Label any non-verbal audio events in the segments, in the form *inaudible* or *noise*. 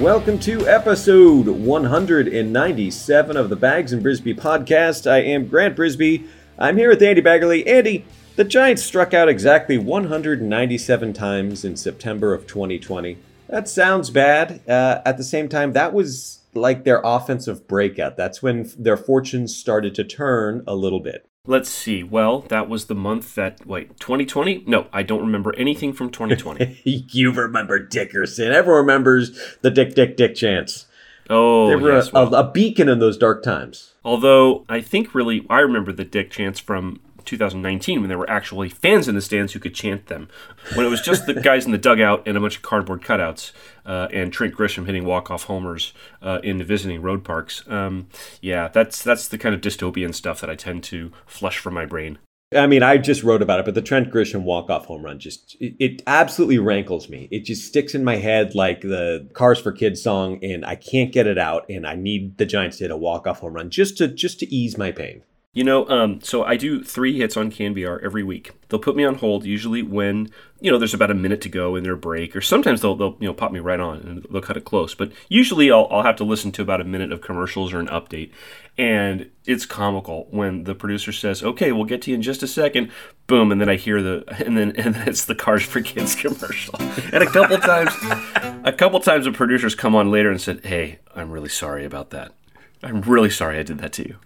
Welcome to episode 197 of the Bags and Brisbee podcast. I am Grant Brisbee. I'm here with Andy Baggarly. Andy, the Giants struck out exactly 197 times in September of 2020. That sounds bad. Uh, at the same time, that was like their offensive breakout. That's when their fortunes started to turn a little bit. Let's see. Well, that was the month that wait, 2020? No, I don't remember anything from 2020. *laughs* you remember Dickerson. Everyone remembers the Dick Dick Dick chance. Oh, they were yes, a, well, a, beacon in those dark times. Although I think really I remember the Dick chance from 2019 when there were actually fans in the stands who could chant them. When it was just the guys in the dugout and a bunch of cardboard cutouts uh, and Trent Grisham hitting walk-off homers uh, in visiting road parks. Um, yeah, that's that's the kind of dystopian stuff that I tend to flush from my brain. I mean, I just wrote about it, but the Trent Grisham walk-off home run just it, it, absolutely rankles me. It just sticks in my head like the Cars for Kids song, and I can't get it out. And I need the Giants to hit a walk-off home run just to just to ease my pain. You know, um, so I do three hits on KNBR every week. They'll put me on hold usually when you know there's about a minute to go in their break, or sometimes they'll they'll you know pop me right on and they'll cut it close. But usually I'll I'll have to listen to about a minute of commercials or an update, and it's comical when the producer says, "Okay, we'll get to you in just a second. Boom, and then I hear the *laughs* and then *laughs* and then it's the Cars for Kids commercial. *laughs* And a couple times, a couple times the producers come on later and said, "Hey, I'm really sorry about that." I'm really sorry I did that to you.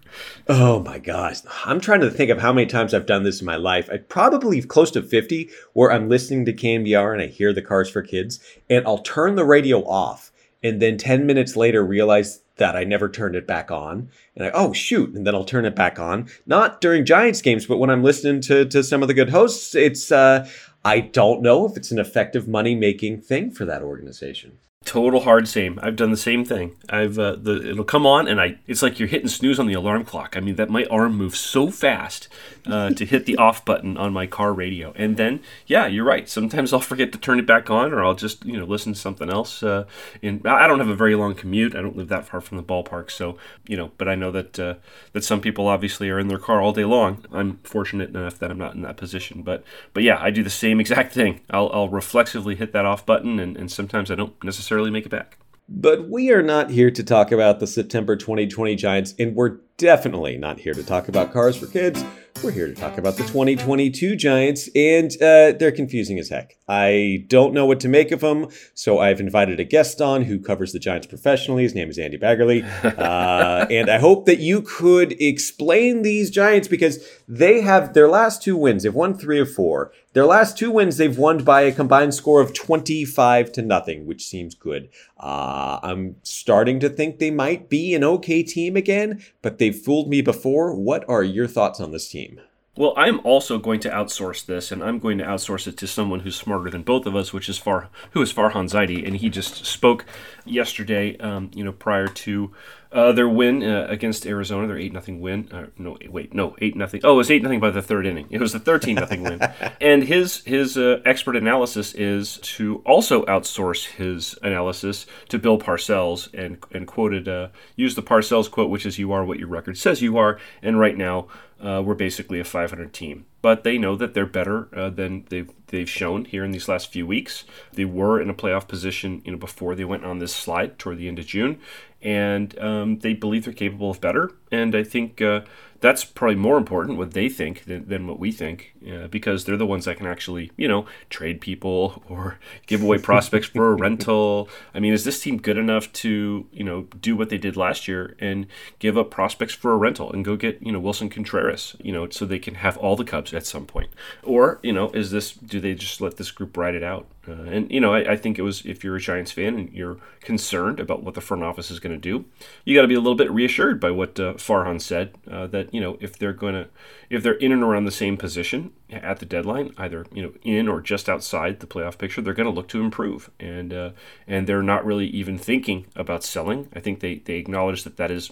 Oh my gosh. I'm trying to think of how many times I've done this in my life. I probably close to 50 where I'm listening to KNBR and I hear the Cars for Kids and I'll turn the radio off and then 10 minutes later realize that I never turned it back on. And I, oh shoot, and then I'll turn it back on. Not during Giants games, but when I'm listening to, to some of the good hosts, it's uh I don't know if it's an effective money making thing for that organization. Total hard same. I've done the same thing. I've uh, the it'll come on and I it's like you're hitting snooze on the alarm clock. I mean that my arm moves so fast uh, to hit the *laughs* off button on my car radio, and then yeah, you're right. Sometimes I'll forget to turn it back on, or I'll just you know listen to something else. Uh, and I don't have a very long commute. I don't live that far from the ballpark, so you know. But I know that uh, that some people obviously are in their car all day long. I'm fortunate enough that I'm not in that position, but but yeah, I do the same *laughs* exact thing. I'll, I'll reflexively hit that off button, and, and sometimes I don't necessarily necessarily make it back. But we are not here to talk about the September 2020 Giants, and we're definitely not here to talk about cars for kids. We're here to talk about the 2022 Giants, and uh, they're confusing as heck. I don't know what to make of them, so I've invited a guest on who covers the Giants professionally. His name is Andy Baggarly, uh, and I hope that you could explain these Giants because they have their last two wins. They've won three of four. Their last two wins, they've won by a combined score of 25 to nothing, which seems good. Uh, I'm starting to think they might be an okay team again, but they've fooled me before. What are your thoughts on this team? Well, I'm also going to outsource this, and I'm going to outsource it to someone who's smarter than both of us, which is Far, who is Farhan Zaidi, and he just spoke yesterday, um, you know, prior to uh, their win uh, against Arizona, their eight nothing win. Uh, no, wait, no, eight nothing. Oh, it was eight nothing by the third inning. It was the thirteen nothing win. *laughs* And his his uh, expert analysis is to also outsource his analysis to Bill Parcells and and quoted uh, use the Parcells quote, which is "You are what your record says you are." And right now, uh, were basically a 500 team. But they know that they're better uh, than they've they've shown here in these last few weeks. They were in a playoff position, you know, before they went on this slide toward the end of June, and um, they believe they're capable of better. And I think uh, that's probably more important what they think than, than what we think uh, because they're the ones that can actually you know trade people *laughs* or give away prospects for a rental i mean is this team good enough to you know do what they did last year and give up prospects for a rental and go get you know willson contreras you know so they can have all the cubs at some point or you know is this do they just let this group ride it out uh, and you know I, I, think it was if you're a giants fan and you're concerned about what the front office is going to do you got to be a little bit reassured by what uh, farhan said uh, that you know if they're going to if they're in and around the same position at the deadline, either you know in or just outside the playoff picture, they're going to look to improve, and uh, and they're not really even thinking about selling. I think they they acknowledge that that is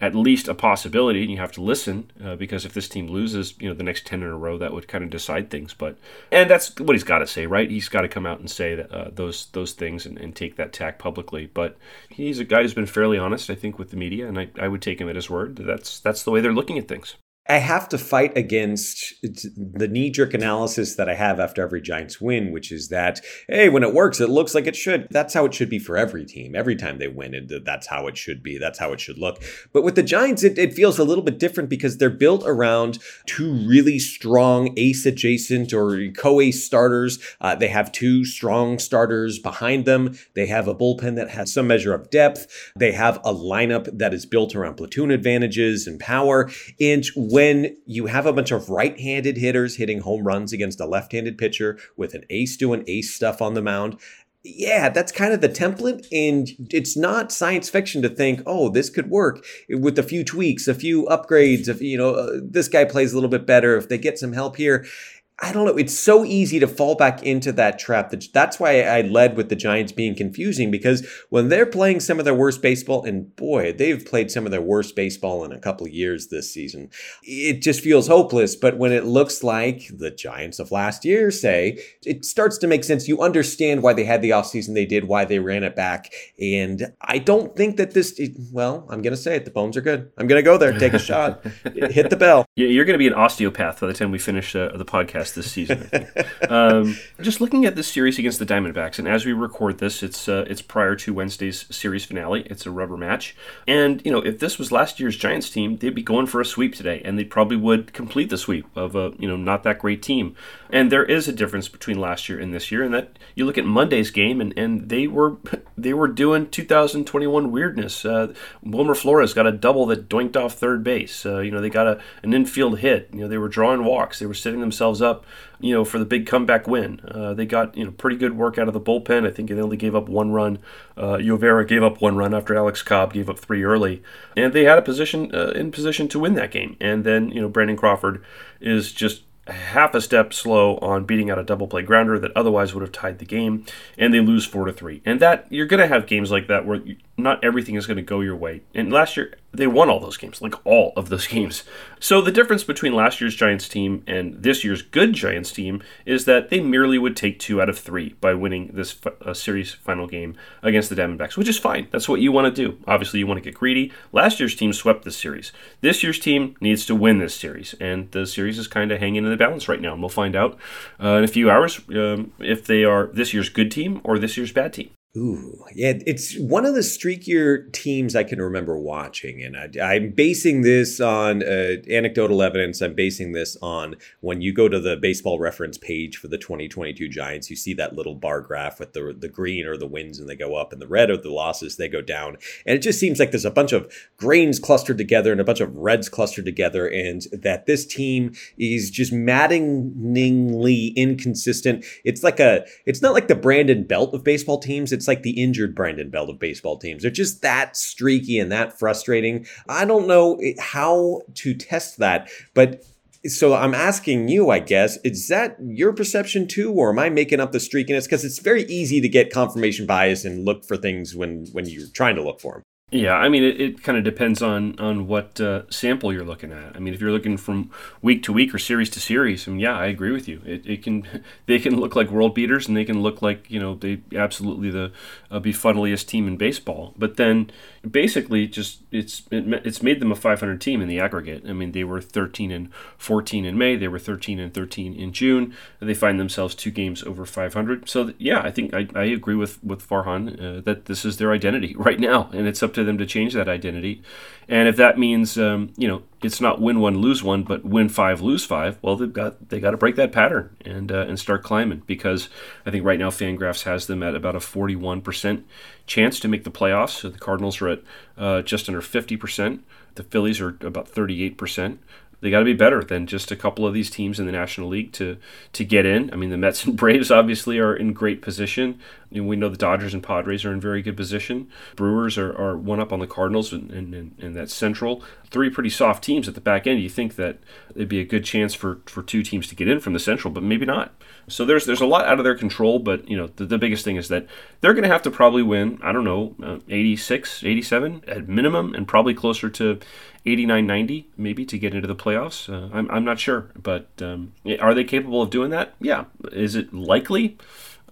at least a possibility, and you have to listen uh, because if this team loses, you know, the next ten in a row, that would kind of decide things. But and that's what he's got to say, right? He's got to come out and say that, uh, those those things and, and, take that tack publicly. But he's a guy who's been fairly honest, I think, with the media, and I, I would take him at his word. That's that's the way they're looking at things. I have to fight against the knee jerk analysis that I have after every Giants win, which is that, hey, when it works, it looks like it should. That's how it should be for every team. Every time they win, it, that's how it should be. That's how it should look. But with the Giants, it, it feels a little bit different because they're built around two really strong ace adjacent or co ace starters. Uh, they have two strong starters behind them. They have a bullpen that has some measure of depth. They have a lineup that is built around platoon advantages and power. And when you have a bunch of right handed hitters hitting home runs against a left handed pitcher with an ace doing ace stuff on the mound, yeah, that's kind of the template. And it's not science fiction to think, oh, this could work with a few tweaks, a few upgrades. If, you know, uh, this guy plays a little bit better, if they get some help here. I don't know. It's so easy to fall back into that trap. That's why I led with the Giants being confusing because when they're playing some of their worst baseball, and boy, they've played some of their worst baseball in a couple of years this season, it just feels hopeless. But when it looks like the Giants of last year, say, it starts to make sense. You understand why they had the offseason they did, why they ran it back. And I don't think that this, well, I'm going to say it. The bones are good. I'm going to go there, take a shot, *laughs* hit the bell. You're going to be an osteopath by the time we finish uh, the podcast this season. *laughs* um, just looking at this series against the Diamondbacks, and as we record this, it's uh, it's prior to Wednesday's series finale. It's a rubber match, and you know if this was last year's Giants team, they'd be going for a sweep today, and they probably would complete the sweep of a you know not that great team. And there is a difference between last year and this year, and that you look at Monday's game, and, and they were *laughs* they were doing 2021 weirdness. Uh, Wilmer Flores got a double that doinked off third base. Uh, you know they got a, an infield hit. You know they were drawing walks. They were setting themselves up you know, for the big comeback win. Uh, they got you know pretty good work out of the bullpen. I think they only gave up one run. Uh, Llovera gave up one run after Alex Cobb gave up three early, and they had a position uh, in position to win that game. And then you know Brandon Crawford is just half a step slow on beating out a double play grounder that otherwise would have tied the game, and they lose four to three. And that you're going to have games like that where not everything is going to go your way. And last year they won all those games, like all of those *laughs* games. So the difference between last year's Giants team and this year's good Giants team is that they merely would take two out of three by winning this uh, series final game against the Diamondbacks, which is fine. That's what you want to do. Obviously, you want to get greedy. Last year's team swept this series. This year's team needs to win this series, and the series is kind of hanging in the balance right now. And we'll find out uh, in a few hours um, if they are this year's good team or this year's bad team. Ooh, yeah, it's one of the streakier teams I can remember watching, and I, am basing this on uh, anecdotal evidence. I'm basing this on when you go to the baseball reference page for the 2022 Giants, you see that little bar graph with the the green or the wins and they go up, and the red or the losses they go down, and it just seems like there's a bunch of grains clustered together and a bunch of reds clustered together, and that this team is just maddeningly inconsistent. It's like a, it's not like the Brandon Belt of baseball teams. It's it's like the injured Brandon Belt of baseball teams. They're just that streaky and that frustrating. I don't know eh, how to test that, but so I'm asking you, I guess, is that your perception too, or am I making up the streakiness? Because it's very easy to get confirmation bias and look for things when when you're trying to look for them. Yeah, I mean, it, it kind of depends on on what uh, sample you're looking at. I mean, if you're looking from week to week or series to series, I mean, yeah, I agree with you. It, it can *laughs* they can look like world beaters, and they can look like you know they absolutely the uh, befuddliest team in baseball. But then basically just it's it, it's made them a 500 team in the aggregate. I mean, they were 13 and 14 in May. They were 13 and 13 in June. They find themselves two games over 500. So yeah, I think I, I agree with with Farhan uh, that this is their identity *laughs* right now, and it's up to them to change that identity. And if that means um, you know it's not win one lose one, but win five lose five, well they've got they got to break that pattern and uh, and start climbing because I think right now Fangraphs has them at about a 41 percent chance to make the playoffs. So the Cardinals are at uh, just under 50 percent. The Phillies are about 38 percent they got to be better than just a couple of these teams in the National League to to get in. I mean, the Mets *laughs* and Braves obviously are in great position. We know the Dodgers and Padres are in very good position. Brewers are, are one up on the Cardinals and, and, and that Central. Three pretty soft teams at the back end. You think that it'd be a good chance for, for two teams to get in from the Central, but maybe not. So there's there's a lot out of their control, but you know the, the biggest thing is that they're going to have to probably win. I don't know, uh, 86, 87 at minimum, and probably closer to 89 90 maybe to get into the playoffs. Uh, I'm, I'm not sure, but um, are they capable of doing that? Yeah. Is it likely?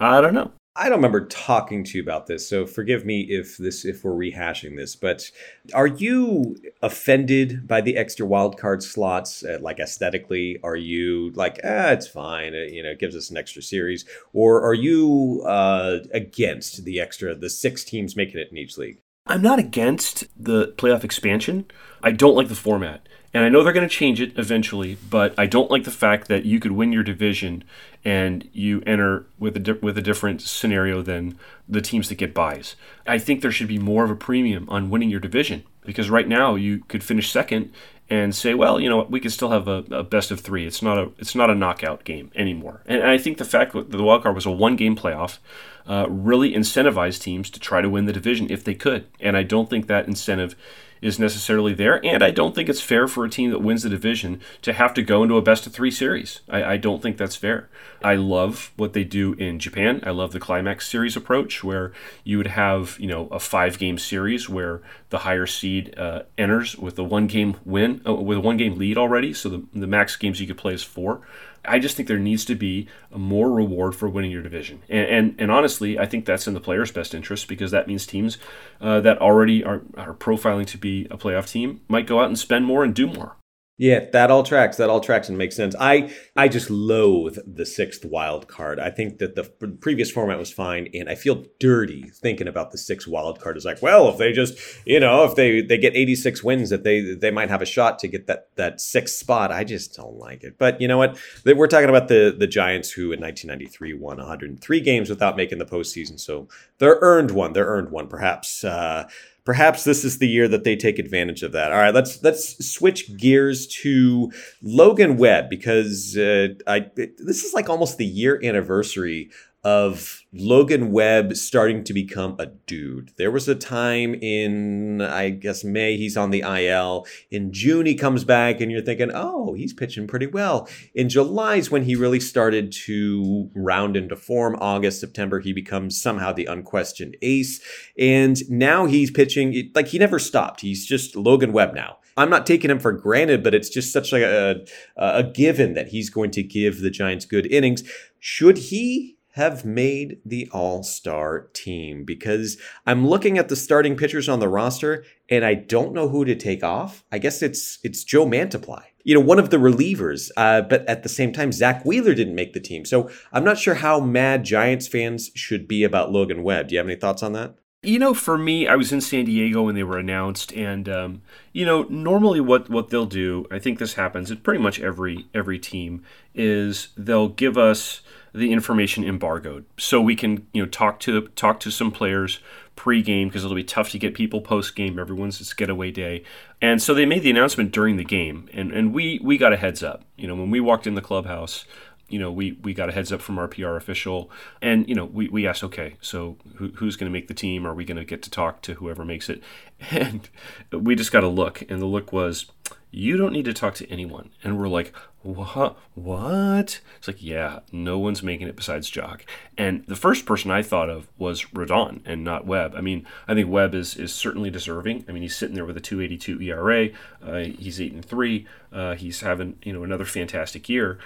I don't know. I don't remember talking to you about this, so forgive me if this if we're rehashing this. But are you offended by the extra wildcard slots? Uh, like aesthetically, are you like, ah, it's fine, uh, you know, it gives us an extra series, or are you uh, against the extra, the six teams making it in each league? I'm not against the playoff expansion. I don't like the format. And I know they're going to change it eventually, but I don't like the fact that you could win your division and you enter with a di- with a different scenario than the teams that get buys. I think there should be more of a premium on winning your division because right now you could finish second and say, well, you know, we could still have a, a, best of three. It's not a it's not a knockout game anymore. And I think the fact that the wild card was a one game playoff uh, really incentivize teams to try to win the division if they could. And I don't think that incentive is necessarily there. And I don't think it's fair for a team that wins the division to have to go into a best of three series. I, I, don't think that's fair. I love what they do in Japan. I love the climax series approach where you would have, you know, a five game series where the higher seed uh, enters with a one game win, uh, with a one game lead already. So the, the max games you could play is four. I just think there needs to be a more reward for winning your division. And, and, and honestly, I think that's in the players' best interest because that means teams uh, that already are, are profiling to be a playoff team might go out and spend more and do more. Yeah, that all tracks. That all tracks and makes sense. I I just loathe the sixth wild card. I think that the previous format was fine, and I feel dirty thinking about the sixth wild card. Is like, well, if they just, you know, if they they get 86 wins, that they they might have a shot to get that that sixth spot. I just don't like it. But you know what? We're talking about the the Giants who in 1993 won 103 games without making the postseason, so they're earned one. They're earned one, perhaps. Uh, perhaps this is the year that they take advantage of that. All right, let's let's switch gears to Logan Webb because uh, I this is like almost the year anniversary of Logan Webb starting to become a dude. There was a time in, I guess, May, he's on the IL. In June, he comes back, and you're thinking, oh, he's pitching pretty well. In July is when he really started to round into form. August, September, he becomes somehow the unquestioned ace. And now he's pitching like he never stopped. He's just Logan Webb now. I'm not taking him for granted, but it's just such like a, a given that he's going to give the Giants good innings. Should he have made the all star team because I'm looking at the starting pitchers on the roster and I don't know who to take off. I guess it's it's Joe Mantiply, you know, one of the relievers. Uh, but at the same time, Zack Wheeler didn't make the team, so I'm not sure how mad Giants fans should be about Logan Webb. Do you have any thoughts on that? You know, for me, I was in San Diego when they were announced, and um, you know, normally what what they'll do, I think this happens at pretty much every every team, is they'll give us the information embargoed, so we can you know talk to talk to some players pre-game because it'll be tough to get people post-game. Everyone's it's getaway day, and so they made the announcement during the game, and and we we got a heads up. You know, when we walked in the clubhouse, you know, we, we got a heads up from our PR official, and you know, we, we asked, okay, so who, who's going to make the team? Are we going to get to talk to whoever makes it? *laughs* And we just got a look, and the look was, you don't need to talk to anyone. And we're like, what? What? It's like, yeah, no one's making it besides Joc. And the first person I thought of was Rodon and not Webb. I mean, I think Webb is is certainly deserving. I mean, he's sitting there with a 2.82 ERA. Uh, he's eight and three. Uh, he's having you know another fantastic year.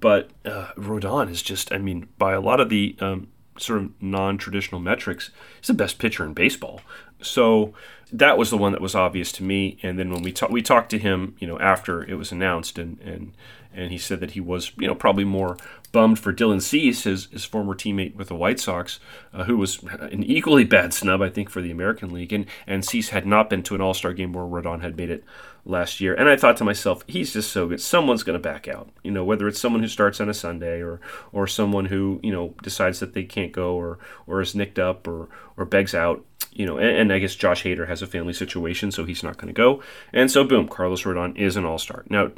But uh, Rodon is just, I mean, by a lot of the um, sort of non-traditional metrics, he's the best pitcher in baseball. So that was the one that was obvious to me. And then when we talked, we talked to him, you know, after it was announced, and and and he said that he was, you know, probably more bummed for Dylan Cease, his, his former teammate with the White Sox, uh, who was an equally bad snub, I think, for the American League. And, and Cease had not been to an All Star game where Rodon had made it last year. And I thought to myself, he's just so good. Someone's going to back out. You know, whether it's someone who starts on a Sunday or or someone who you know decides that they can't go or or is nicked up or or begs out you know, and, and, I guess Josh Hader has a family situation, so he's not going to go. And so, boom, Carlos Rodon is an all star. Now,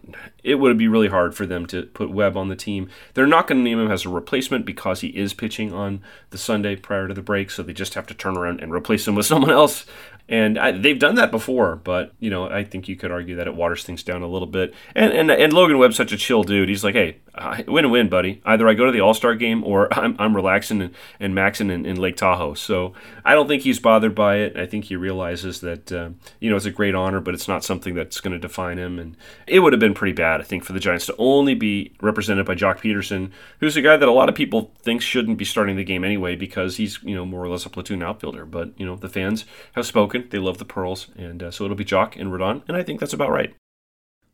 it would be really hard for them to put Webb on the team. They're not going to name him as a replacement because he is pitching on the Sunday prior to the break, so they just have to turn around and replace him with *laughs* someone else. And I, they've done that before, but you know, I think you could argue that it waters things down a little bit. And and, and Logan Webb's such a chill dude. He's like, hey, win a win, buddy. Either I go to the All Star game or *laughs* I'm, I'm relaxing and, and maxing in, in, Lake Tahoe. So I don't think he's bothered by it. I think he realizes that uh, you know it's a great honor, but it's not something that's going to define him. And it would have been pretty bad, I think, for the Giants to only be represented by Joc Pederson, who's a guy that a lot of people think shouldn't be starting the game anyway because he's you know more or less a platoon outfielder. But you know the fans have spoken. They love the pearls, and uh, so it'll be Joc and Rodon, and I think that's about right.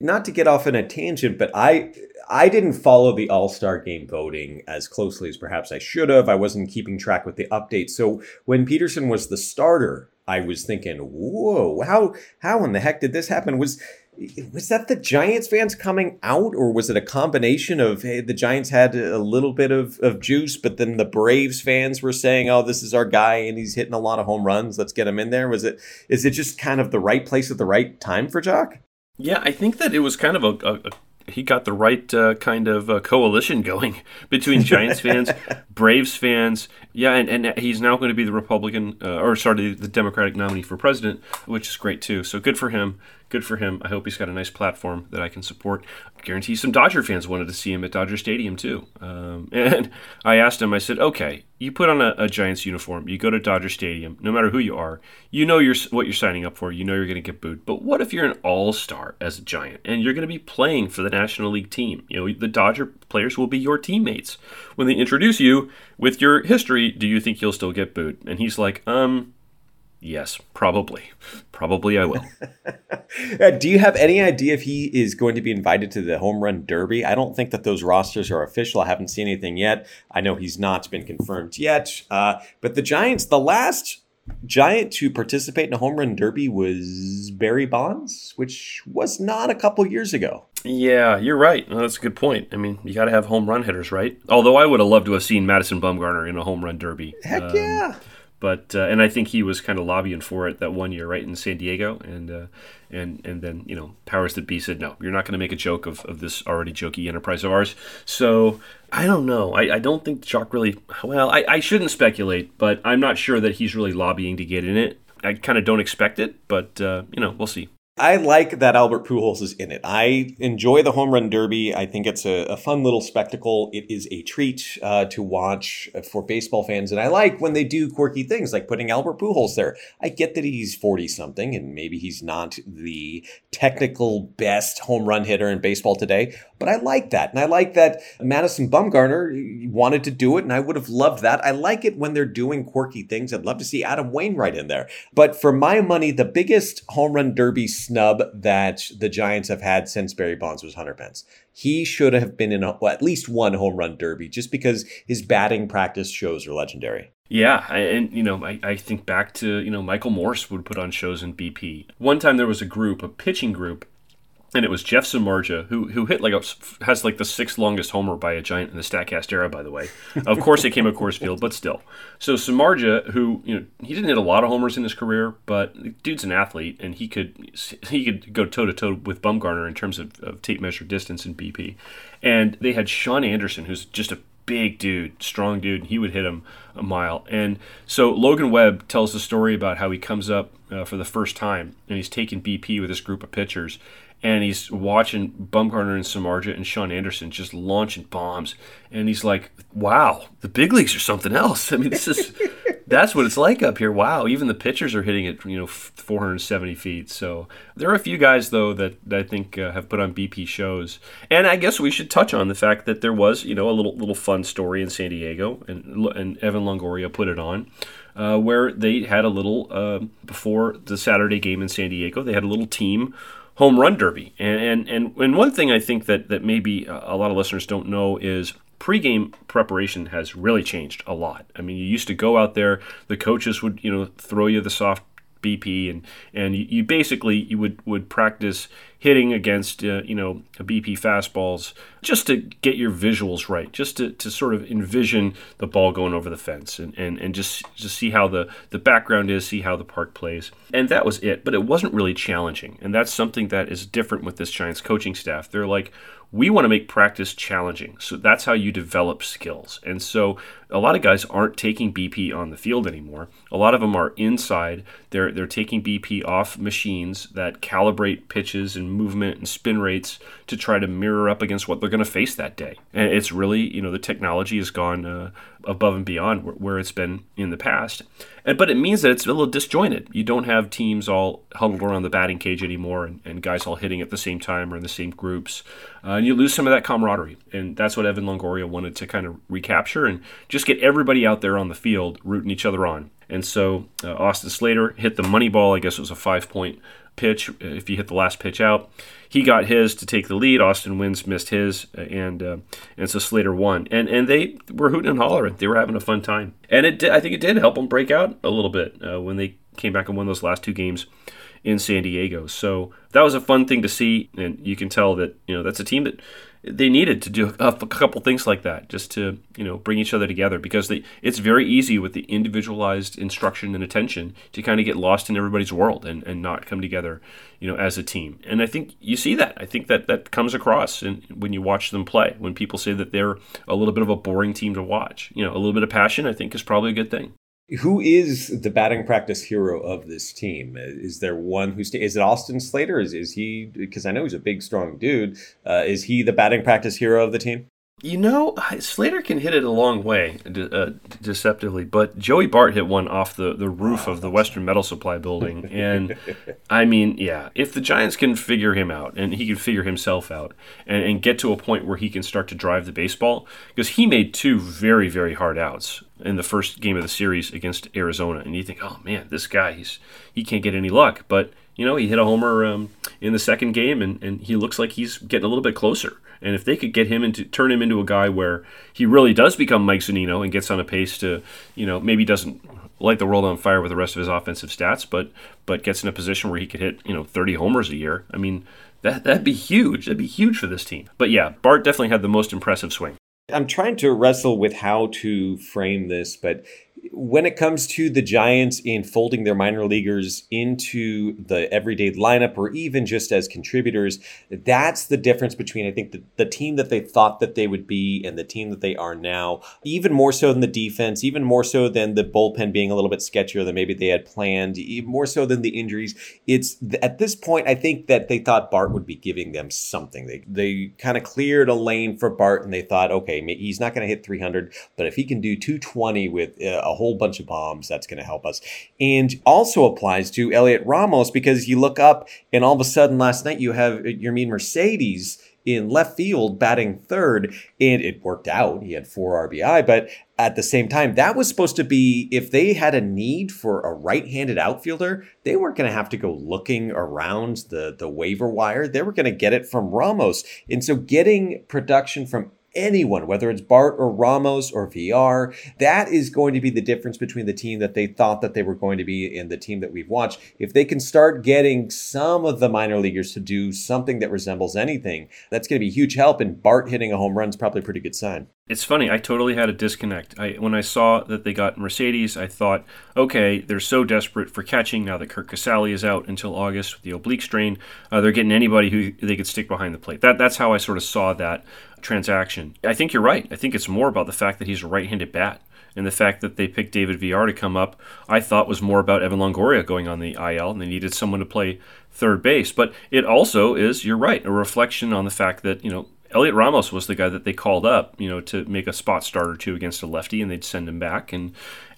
not to get off on a tangent, but I I didn't follow the All Star Game voting as closely as perhaps I should have. I wasn't keeping track with the updates. So when Pederson was the starter, I was thinking, "Whoa, how how in the heck did this happen?" Was was that the Giants fans coming out, or was it a combination of hey, the Giants had a little bit of, of juice, but then the Braves fans were saying, "Oh, this is our guy, and he's hitting a lot of home runs. Let's get him in there." Was it is it just kind of the right place at the right time for Joc? Yeah, I think that it was kind of a, a, a he got the right uh, kind of uh, coalition *laughs* going between Giants fans, *laughs* Braves fans. Yeah, and, and he's now going to be the Republican, uh, or sorry, the Democratic nominee for president, which is great too. So good for him good for him. I hope he's got a nice platform that I can support. I guarantee some Dodger fans wanted to see him at Dodger Stadium too. Um, *laughs* and I asked him, I said, okay, you put on a, a, Giants uniform, you go to Dodger Stadium, no matter who you are, you know you're, what you're signing up for, you know you're going to get booed. But what if you're an all star as a Giant and you're going to be playing for the National League team? You know, the Dodger players will be your teammates. When they introduce you with your history, do you think you'll still get booed? And he's like, um, Yes, probably. Probably I will. *laughs* Uh, do you have any idea if he is going to be invited to the home run derby? I don't think that those rosters are official. I haven't seen anything yet. I know he's not been confirmed yet. Uh, but the Giants, the last Giant to participate in a home run derby was Barry Bonds, which was not a couple years ago. Yeah, you're right. that's a good point. I mean, you got to have home run hitters, right? Although I would have loved to have seen Madison Bumgarner in a home run derby. Heck um, yeah. But uh, and I think he was kind of lobbying for it that one year, right in San Diego, and uh, and and then you know powers that be said no, you're not going to make a joke of, of this already jokey enterprise of ours. So I don't know. I, I don't think Joc really. Well, I, I shouldn't speculate, but I'm not sure that he's really lobbying to get in it. I kind of don't expect it, but uh, you know we'll see. I like that Albert Pujols is in it. I enjoy the home run derby. I think it's a, a fun little spectacle. It is a treat uh, to watch for baseball fans, and I like when they do quirky things like putting Albert Pujols there. I get that he's forty something, and maybe he's not the technical best home run hitter in baseball today, but I like that. And I like that Madison Bumgarner wanted to do it, and I would have loved that. I like it when they're doing quirky things. I'd love to see Adam Wainwright in there. But for my money, the biggest home run derby snub that the Giants have had since Barry Bonds was Hunter Pence. He should have been in a, well, at least one home run derby just because his batting practice shows are legendary. Yeah, and you know, I, I think back to you know Michael Morse would put on shows in BP. One time there was a group, a pitching group, and it was Jeff Samardzija who who hit like a, has like the sixth longest homer by a giant in the Statcast era. By the way, of course it came at Coors Field, but still. So Samardzija, who you know he didn't hit a lot of homers in his career, but dude's an athlete and he could he could go toe to toe with Bumgarner in terms of, of tape measure distance and BP. And they had Shaun Anderson, who's just a big dude, strong dude. And he would hit him a mile. And so Logan Webb tells the story about how he comes up uh, for the first time and he's taking BP with this group of pitchers and he's watching Bumgarner and Samardzija and Shaun Anderson just launching bombs, and he's like, "Wow, the big leagues are something else." *laughs* I mean, this is that's what it's like up here. Wow, even the pitchers are hitting it, you know, 470 feet. So there are a few guys though that, that I think uh, have put on BP shows, and I guess we should touch on the fact that there was, you know, a little little fun story in San Diego, and and Evan Longoria put it on. Uh, where they had a little uh, before the Saturday game in San Diego, they had a little team home run derby. And, and, and, and one thing I think that, that maybe a lot of listeners don't know is pregame preparation has really changed a lot. I mean, you used to go out there, the coaches would, you know, throw you the soft BP and and you, you basically you would would practice hitting against uh, you know BP fastballs just to get your visuals right, just to, to sort of envision the ball going over the fence and, and, and just just see how the, the background is, see how the park plays. And that was it. But it wasn't really challenging. And that's something that is different with this Giants coaching staff. They're like, we want to make practice challenging. So that's how you develop skills. And so a lot of guys aren't taking BP on the field anymore. A lot of them are inside. They're they're taking BP off machines that calibrate pitches and movement and spin rates to try to mirror up against what they're going to face that day. And it's really, you know, the technology has gone uh, above and beyond where, where, it's been in the past. And, but it means that it's a little disjointed. You don't have teams all huddled around the batting cage anymore and, and guys all hitting at the same time or in the same groups. Uh, and you lose some of that camaraderie. And that's what Evan Longoria wanted to kind of recapture and just get everybody out there on the field rooting each other on. And so uh, Austin Slater hit the money ball. I guess it was a five point pitch if you hit the last pitch out. He got his to take the lead. Austin Wynns missed his, and uh, and so Slater won. And and they were hooting and hollering. They were having a fun time. And it did, I think it did help them break out a little bit uh, when they came back and won those last two games in San Diego. So that was a fun thing to see, and you can tell that you know that's a team that they needed to do a couple things like that just to you know bring each other together because they, it's very easy with the individualized instruction and attention to kind of get lost in everybody's world and, and not come together you know as a team. And i think you see that. I think that that comes across and when you watch them play when people say that they're a little bit of a boring team to watch. You know a little bit of passion i think is probably a good thing who is the batting practice hero of this team? Is there one who's is it Austin Slater? Is is he because I know he's a big strong dude? Uh, is he the batting practice hero of the team? You know, Slater can hit it a long way, uh, deceptively, but Joey Bart hit one off the, the roof of the Western Metal Supply building. *laughs* And I mean, yeah, if the Giants can figure him out and he can figure himself out and, and get to a point where he can start to drive the baseball, because he made two very, very hard outs in the first game of the series against Arizona. And you think, oh man, this guy, he's he can't get any luck. But, you know, he hit a homer um, in the second game and, and he looks like he's getting a little bit closer. And if they could get him into turn him into a guy where he really does become Mike Zunino and gets on a pace to, you know, maybe doesn't light the world on fire with the rest of his offensive stats, but but gets in a position where he could hit, you know, 30 homers a year. I mean, that that'd be huge. That'd be huge for this team. But yeah, Bart definitely had the most impressive swing. I'm trying to wrestle with how to frame this, but when it comes to the Giants in folding their minor leaguers into the everyday lineup or even just as contributors, that's the difference between, I think, the, the team that they thought that they would be and the team that they are now. Even more so than the defense, even more so than the bullpen being a little bit sketchier than maybe they had planned, even more so than the injuries. It's at this point, I think that they thought Bart would be giving them something. They, they kind of cleared a lane for Bart and they thought, okay, he's not going to hit 300, but if he can do 220 with uh, a whole bunch of bombs. That's going to help us. And also applies to Heliot Ramos because you look up and all of a sudden last night you have uh, Yermín Mercedes in left field batting third, and it worked out. He had four RBI, but at the same time, that was supposed to be if they had a need for a right-handed outfielder, they weren't going to have to go looking around the the waiver wire. They were going to get it from Ramos. And so getting production from anyone, whether it's Bart or Ramos or Villar, that is going to be the difference between the team that they thought that they were going to be and the team that we've watched. If they can start getting some of the minor leaguers to do something that resembles anything, that's going to be huge help. And Bart hitting a home run is probably a pretty good sign. It's funny. I totally had a disconnect. I, when I saw that they got Mercedes, I thought, okay, they're so desperate for catching now that Curt Casali is out until August with the oblique strain. Uh, they're getting anybody who they could stick behind the plate. That that's how I sort of saw that transaction. I think you're right. I think it's more about the fact that he's a right-handed bat. And the fact that they picked David Villar to come up, I thought was more about Evan Longoria going on the IL, and they needed someone to play third base. But it also is, you're right, a reflection on the fact that you know Heliot Ramos was the guy that they called up, you know, to make a spot start or two against a lefty, and they'd send him back, and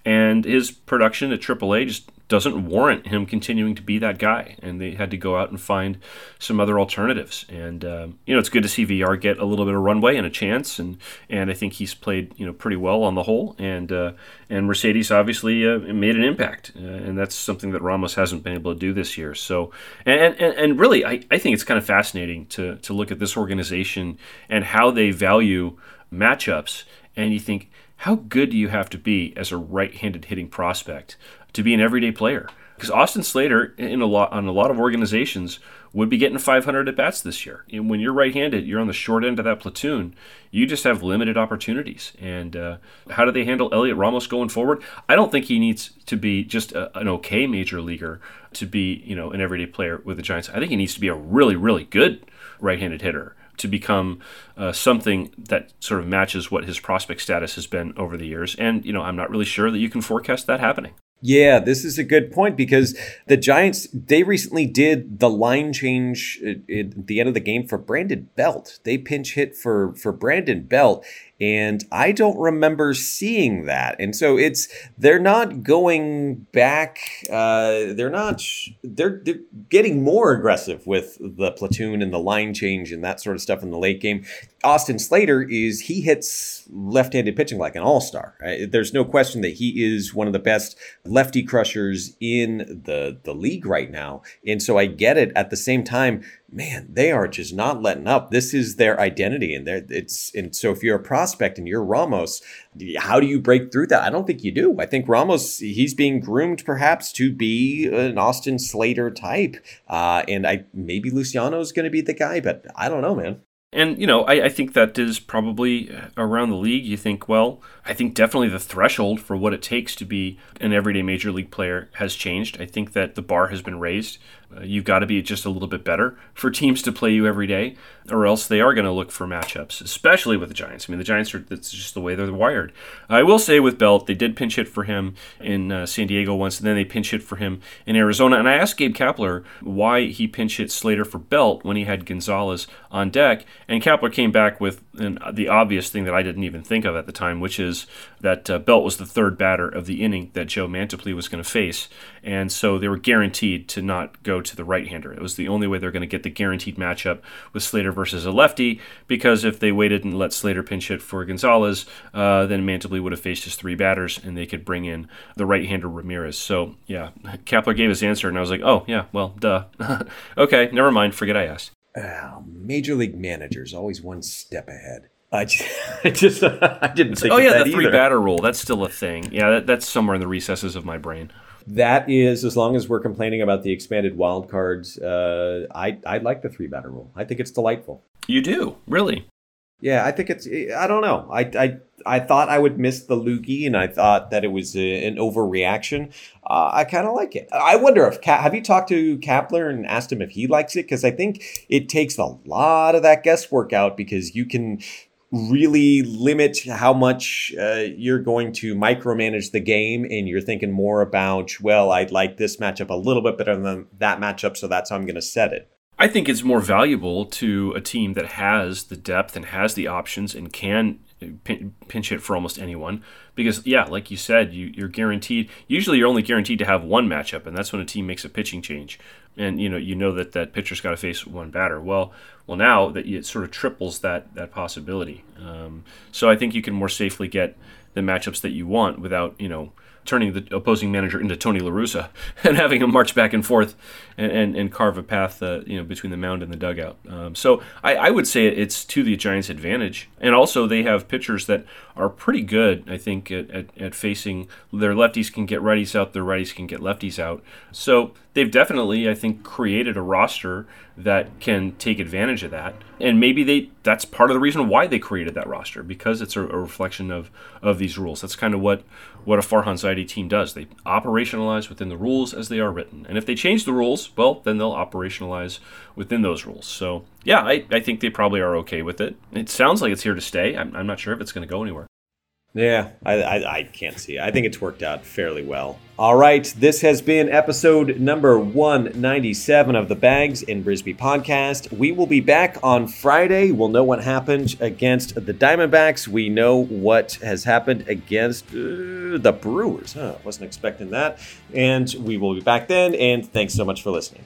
and his production at AAA just doesn't warrant him continuing to be that guy, and they had to go out and find some other alternatives. And um, you know, it's good to see Villar get a little bit of runway and a chance, and and I think he's played you know pretty well on the whole. And uh, and Mercedes obviously uh, made an impact, uh, and that's something that Ramos hasn't been able to do this year. So and and, and really, I, I think it's kind of fascinating to to look at this organization and how they value matchups, and you think. How good do you have to be as a right-handed hitting prospect to be an everyday player. Because Austin Slater, in a lot on a lot of organizations, would be getting 500 at bats this year. And when you're right-handed, you're on the short end of that platoon. You just have limited opportunities. And uh, how do they handle Heliot Ramos going forward? I don't think he needs to be just a, an okay major leaguer to be, you know, an everyday player with the Giants. I think he needs to be a really, really good right-handed hitter to become uh, something that sort of matches what his prospect status has been over the years. And you know, I'm not really sure that you can forecast that happening. Yeah, this is a good point because the Giants they recently did the line change at, the end of the game for Brandon Belt. They pinch hit for for Brandon Belt and I don't remember seeing that. And so it's they're not going back. Uh, they're not. They're, they're getting more aggressive with the platoon and the line change and that sort of stuff in the late game. Austin Slater is he hits left-handed pitching like an all-star. Right? There's no question that he is one of the best lefty crushers in the the league right now. And so I get it. At the same time, man, they are just not letting up. This is their identity, and it's and so if you're a prospect and you're Ramos, how do you break through that? I don't think you do. I think Ramos he's being groomed perhaps to be an Austin Slater type, uh, and I maybe Luciano's going to be the guy, but I don't know, man. And, you know, I, I, think that is probably uh, around the league. You think, well, I think definitely the threshold for what it takes to be an everyday major league player has changed. I think that the bar has been raised. Uh, you've got to be just a little bit better for teams to play you every day, or else they are going to look for matchups, especially with the Giants. I mean, the Giants are that's just the way they're wired. I will say with Belt, they did pinch hit for him in uh, San Diego once, and then they pinch hit for him in Arizona. And I asked Gabe Kapler why he pinch hit Slater for Belt when he had Gonzalez on deck, and Kapler came back with an, the obvious thing that I didn't even think of at the time, which is that uh, Belt was the third batter of the inning that Joe Mantiply was going to face, and so they were guaranteed to not go to the right hander. It was the only way they're going to get the guaranteed matchup with Slater versus a lefty, because if they waited and let Slater pinch hit for Gonzalez, uh, then Mantiply would have faced his three batters and they could bring in the right hander Ramirez. So, yeah, Kapler gave his answer, and I was like, oh, yeah, well, duh. *laughs* okay, never mind, forget I asked. Oh, major league managers always one step ahead. I just, *laughs* I, just, I didn't think. Oh yeah, the three either. batter rule. That's still a thing. Yeah, that, that's somewhere in the recesses of my brain. That is, as long as we're complaining about the expanded wild cards, uh, I I like the three batter rule. I think it's delightful. You do really? Yeah, I think it's. I don't know. I I I thought I would miss the loogie, and I thought that it was a, an overreaction. Uh, I kind of like it. I wonder if have you talked to Kapler and asked him if he likes it? Because I think it takes a lot of that guesswork out because you can really limit how much uh, you're going to micromanage the game and you're thinking more about well i'd like this matchup a little bit better than that matchup so that's how i'm going to set it i think it's more valuable to a team that has the depth and has the options and can pin, pinch hit for almost anyone because yeah, like you said, you, you're guaranteed. Usually, you're only guaranteed to have one matchup, and that's when a team makes a pitching change, and you know you know that that pitcher's got to face one batter. Well, well now that it sort of triples that that possibility. Um, so I think you can more safely get the matchups that you want without you know turning the opposing manager into Tony La Russa *laughs* and having him march back and forth and, and, and carve a path, uh, you know, between the mound and the dugout. Um, so I, I, would say it's to the Giants' advantage, and also they have pitchers that are pretty good. I think at, at, at facing their lefties can get righties out, their righties can get lefties out. So they've definitely, I think, created a roster that can take advantage of that. And maybe they that's part of the reason why they created that roster because it's a, a reflection of of these rules. That's kind of what what a Farhan Zaidi team does. They operationalize within the rules as they are written. And if they change the rules, well, then they'll operationalize within those rules. So, yeah, I, I think they probably are okay with it. It sounds like it's here to stay. I'm, I'm not sure if it's going to go anywhere. Yeah, I, I, I, can't see. I think it's worked out fairly well. All right, this has been episode number 197 of the Bags in Brisbee podcast. We will be back on Friday. We'll know what happened against the Diamondbacks. We know what has happened against uh, the Brewers. Huh, wasn't expecting that. And we will be back then. And thanks so much for listening.